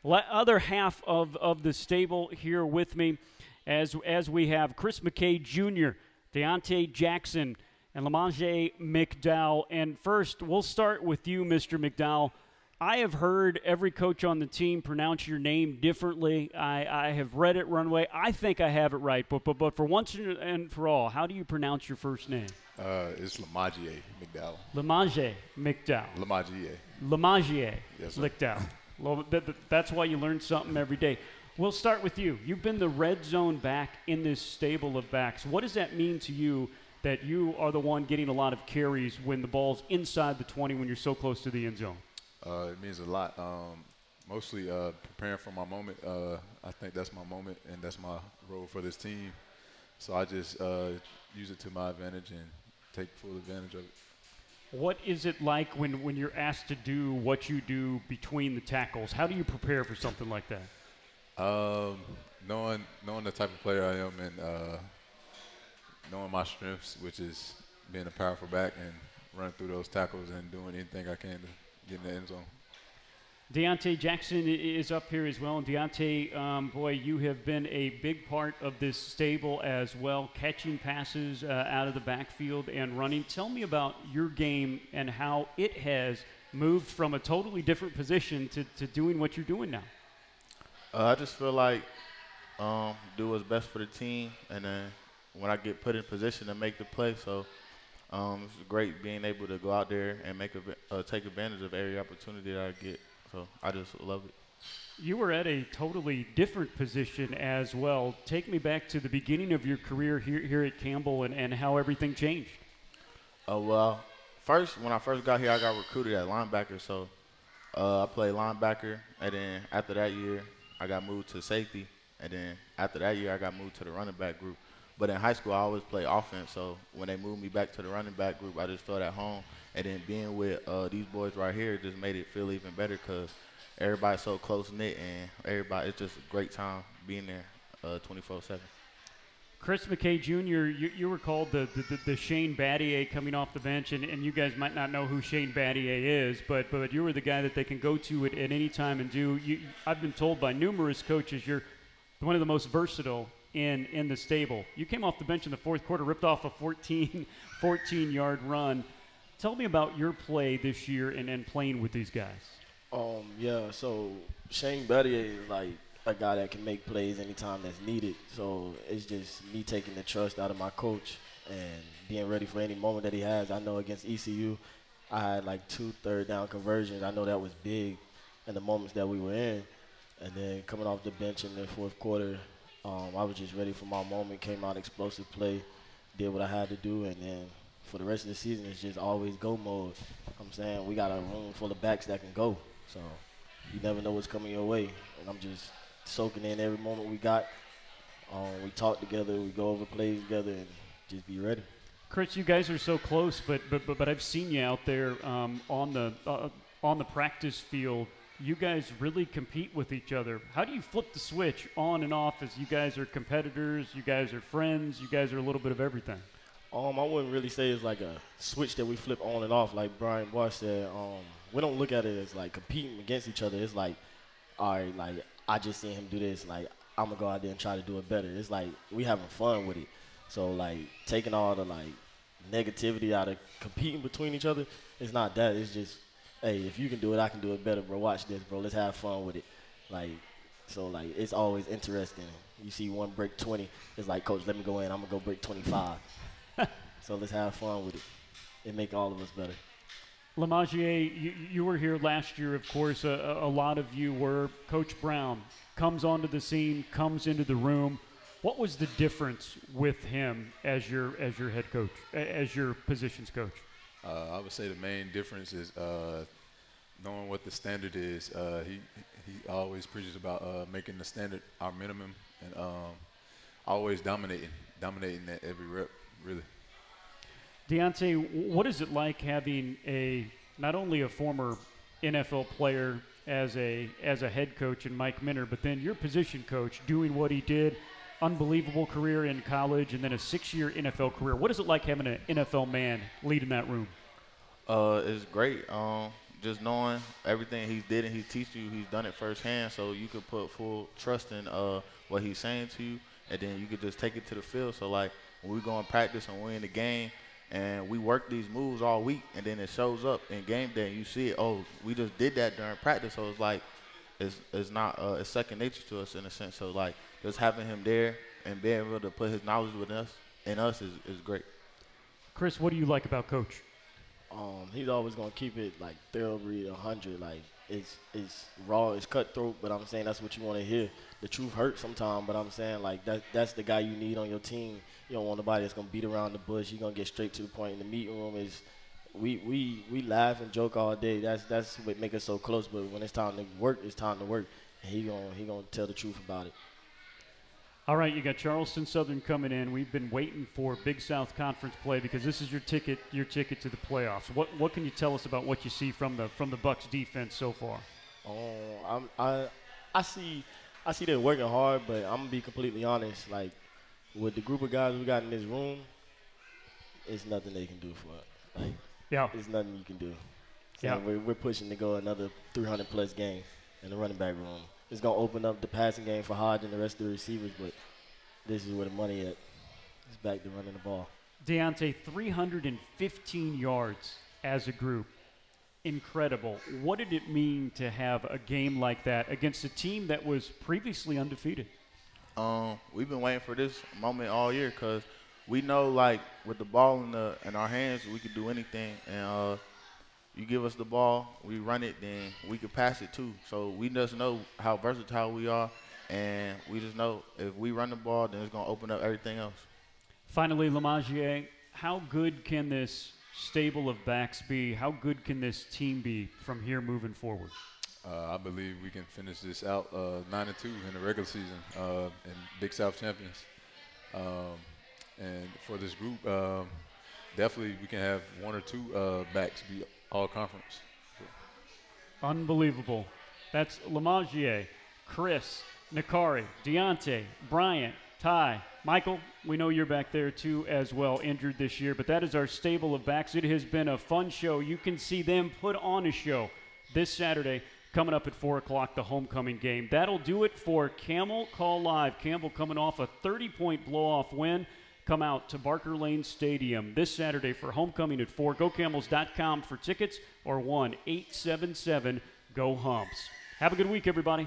other half of, of the stable here with me as, as we have Chris McKay Jr., Deontay Jackson, and Lamage McDowell. And first, we'll start with you, Mr. McDowell. I have heard every coach on the team pronounce your name differently. I, I have read it runway. I think I have it right, but, but, but for once and for all, how do you pronounce your first name? Uh, it's Lamagier McDowell. Lamaje McDowell. Lamagier. Lamagier Yes, sir. McDowell. Well, that- that- that's why you learn something every day. We'll start with you. You've been the red zone back in this stable of backs. What does that mean to you that you are the one getting a lot of carries when the ball's inside the 20 when you're so close to the end zone? Uh, it means a lot. Um, mostly uh, preparing for my moment. Uh, I think that's my moment, and that's my role for this team. So I just uh, use it to my advantage and take full advantage of it. What is it like when, when you're asked to do what you do between the tackles? How do you prepare for something like that? Um, knowing knowing the type of player I am and uh, knowing my strengths, which is being a powerful back and running through those tackles and doing anything I can to get in the end zone. Deontay Jackson is up here as well. And Deontay, um, boy, you have been a big part of this stable as well, catching passes uh, out of the backfield and running. Tell me about your game and how it has moved from a totally different position to, to doing what you're doing now. Uh, I just feel like um, do what's best for the team, and then when I get put in position to make the play, so um, it's great being able to go out there and make a, uh, take advantage of every opportunity that I get. So I just love it. You were at a totally different position as well. Take me back to the beginning of your career here, here at Campbell and, and how everything changed. Uh, well, first when I first got here, I got recruited at linebacker, so uh, I played linebacker, and then after that year, I got moved to safety, and then after that year, I got moved to the running back group. But in high school, I always played offense, so when they moved me back to the running back group, I just felt at home. And then being with uh, these boys right here just made it feel even better because everybody's so close knit, and everybody it's just a great time being there, uh, 24/7. Chris McKay Jr., you, you were called the, the, the, the Shane Battier coming off the bench, and, and you guys might not know who Shane Battier is, but, but you were the guy that they can go to at, at any time and do. You, I've been told by numerous coaches you're one of the most versatile in, in the stable. You came off the bench in the fourth quarter, ripped off a 14, 14 yard run. Tell me about your play this year and, and playing with these guys. Um, yeah, so Shane Battier is like a guy that can make plays anytime that's needed. So it's just me taking the trust out of my coach and being ready for any moment that he has. I know against ECU, I had like two third down conversions. I know that was big in the moments that we were in. And then coming off the bench in the fourth quarter, um, I was just ready for my moment. Came out explosive play, did what I had to do, and then for the rest of the season, it's just always go mode. I'm saying we got a room full of backs that can go, so you never know what's coming your way. And I'm just soaking in every moment we got. Um, we talk together, we go over plays together, and just be ready. Chris, you guys are so close, but but but, but I've seen you out there um, on the uh, on the practice field you guys really compete with each other. How do you flip the switch on and off as you guys are competitors, you guys are friends, you guys are a little bit of everything? Um, I wouldn't really say it's like a switch that we flip on and off, like Brian Bosch said. Um, we don't look at it as like competing against each other. It's like, all right, like I just seen him do this, like I'm gonna go out there and try to do it better. It's like we having fun with it. So like taking all the like negativity out of competing between each other, it's not that. It's just, hey, if you can do it, I can do it better, bro. Watch this, bro. Let's have fun with it. Like, so like it's always interesting. You see one break 20, it's like, coach, let me go in. I'm gonna go break 25. so let's have fun with it. It make all of us better. Lamagier, you, you were here last year, of course. A, a lot of you were. Coach Brown comes onto the scene, comes into the room. What was the difference with him as your as your head coach, as your positions coach? Uh, I would say the main difference is uh, knowing what the standard is. Uh, he he always preaches about uh, making the standard our minimum and um, always dominating, dominating at every rep, really. Deontay, what is it like having a not only a former NFL player as a as a head coach and Mike Minter, but then your position coach doing what he did, unbelievable career in college, and then a six-year NFL career. What is it like having an NFL man leading that room? Uh, it's great. Um, just knowing everything he's did and he teach you, he's done it firsthand, so you can put full trust in uh what he's saying to you, and then you could just take it to the field. So like when we go and practice and we're in the game and we work these moves all week, and then it shows up in game day. And you see it. Oh, we just did that during practice, so it's like it's it's not uh, it's second nature to us in a sense. So like just having him there and being able to put his knowledge with us in us is, is great. Chris, what do you like about Coach? Um, he's always gonna keep it like thoroughbreed, hundred. Like it's it's raw, it's cutthroat, but I'm saying that's what you want to hear. The truth hurts sometimes, but I'm saying like that that's the guy you need on your team. You don't want nobody that's gonna beat around the bush. You're gonna get straight to the point. In the meeting room is we we we laugh and joke all day. That's that's what make us so close. But when it's time to work, it's time to work. And he gonna he gonna tell the truth about it. All right, you got Charleston Southern coming in. We've been waiting for Big South Conference play because this is your ticket your ticket to the playoffs. What what can you tell us about what you see from the from the Bucks defense so far? Oh, I'm, I I see I see they're working hard, but I'm gonna be completely honest. Like with the group of guys we got in this room, it's nothing they can do for it. Like yeah, it's nothing you can do. So Yeah. we're, we're pushing to go another 300 plus game in the running back room. It's gonna open up the passing game for Hajj and the rest of the receivers, but this is where the money at. It's back to running the ball. Deontay, 315 yards as a group. Incredible. What did it mean to have a game like that against a team that was previously undefeated? Um, we've been waiting for this moment all year because we know, like, with the ball in the in our hands, we could do anything. And uh, you give us the ball, we run it, then we could pass it too. So we just know how versatile we are, and we just know if we run the ball, then it's gonna open up everything else. Finally, Lamagier, how good can this stable of backs be? How good can this team be from here moving forward? Uh, I believe we can finish this out uh, nine and two in the regular season uh, and Big South champions. Um, and for this group, um, definitely we can have one or two uh, backs be all conference. Unbelievable. That's Lamagier, Chris, Nikari, Deontay, Bryant, Ty, Michael. We know you're back there too as well, injured this year, but that is our stable of backs. It has been a fun show. You can see them put on a show this Saturday. Coming up at 4 o'clock, the homecoming game. That'll do it for Camel Call Live. Campbell coming off a 30 point blow off win. Come out to Barker Lane Stadium this Saturday for homecoming at 4. GoCamels.com for tickets or 1 877 GO HUMPS. Have a good week, everybody.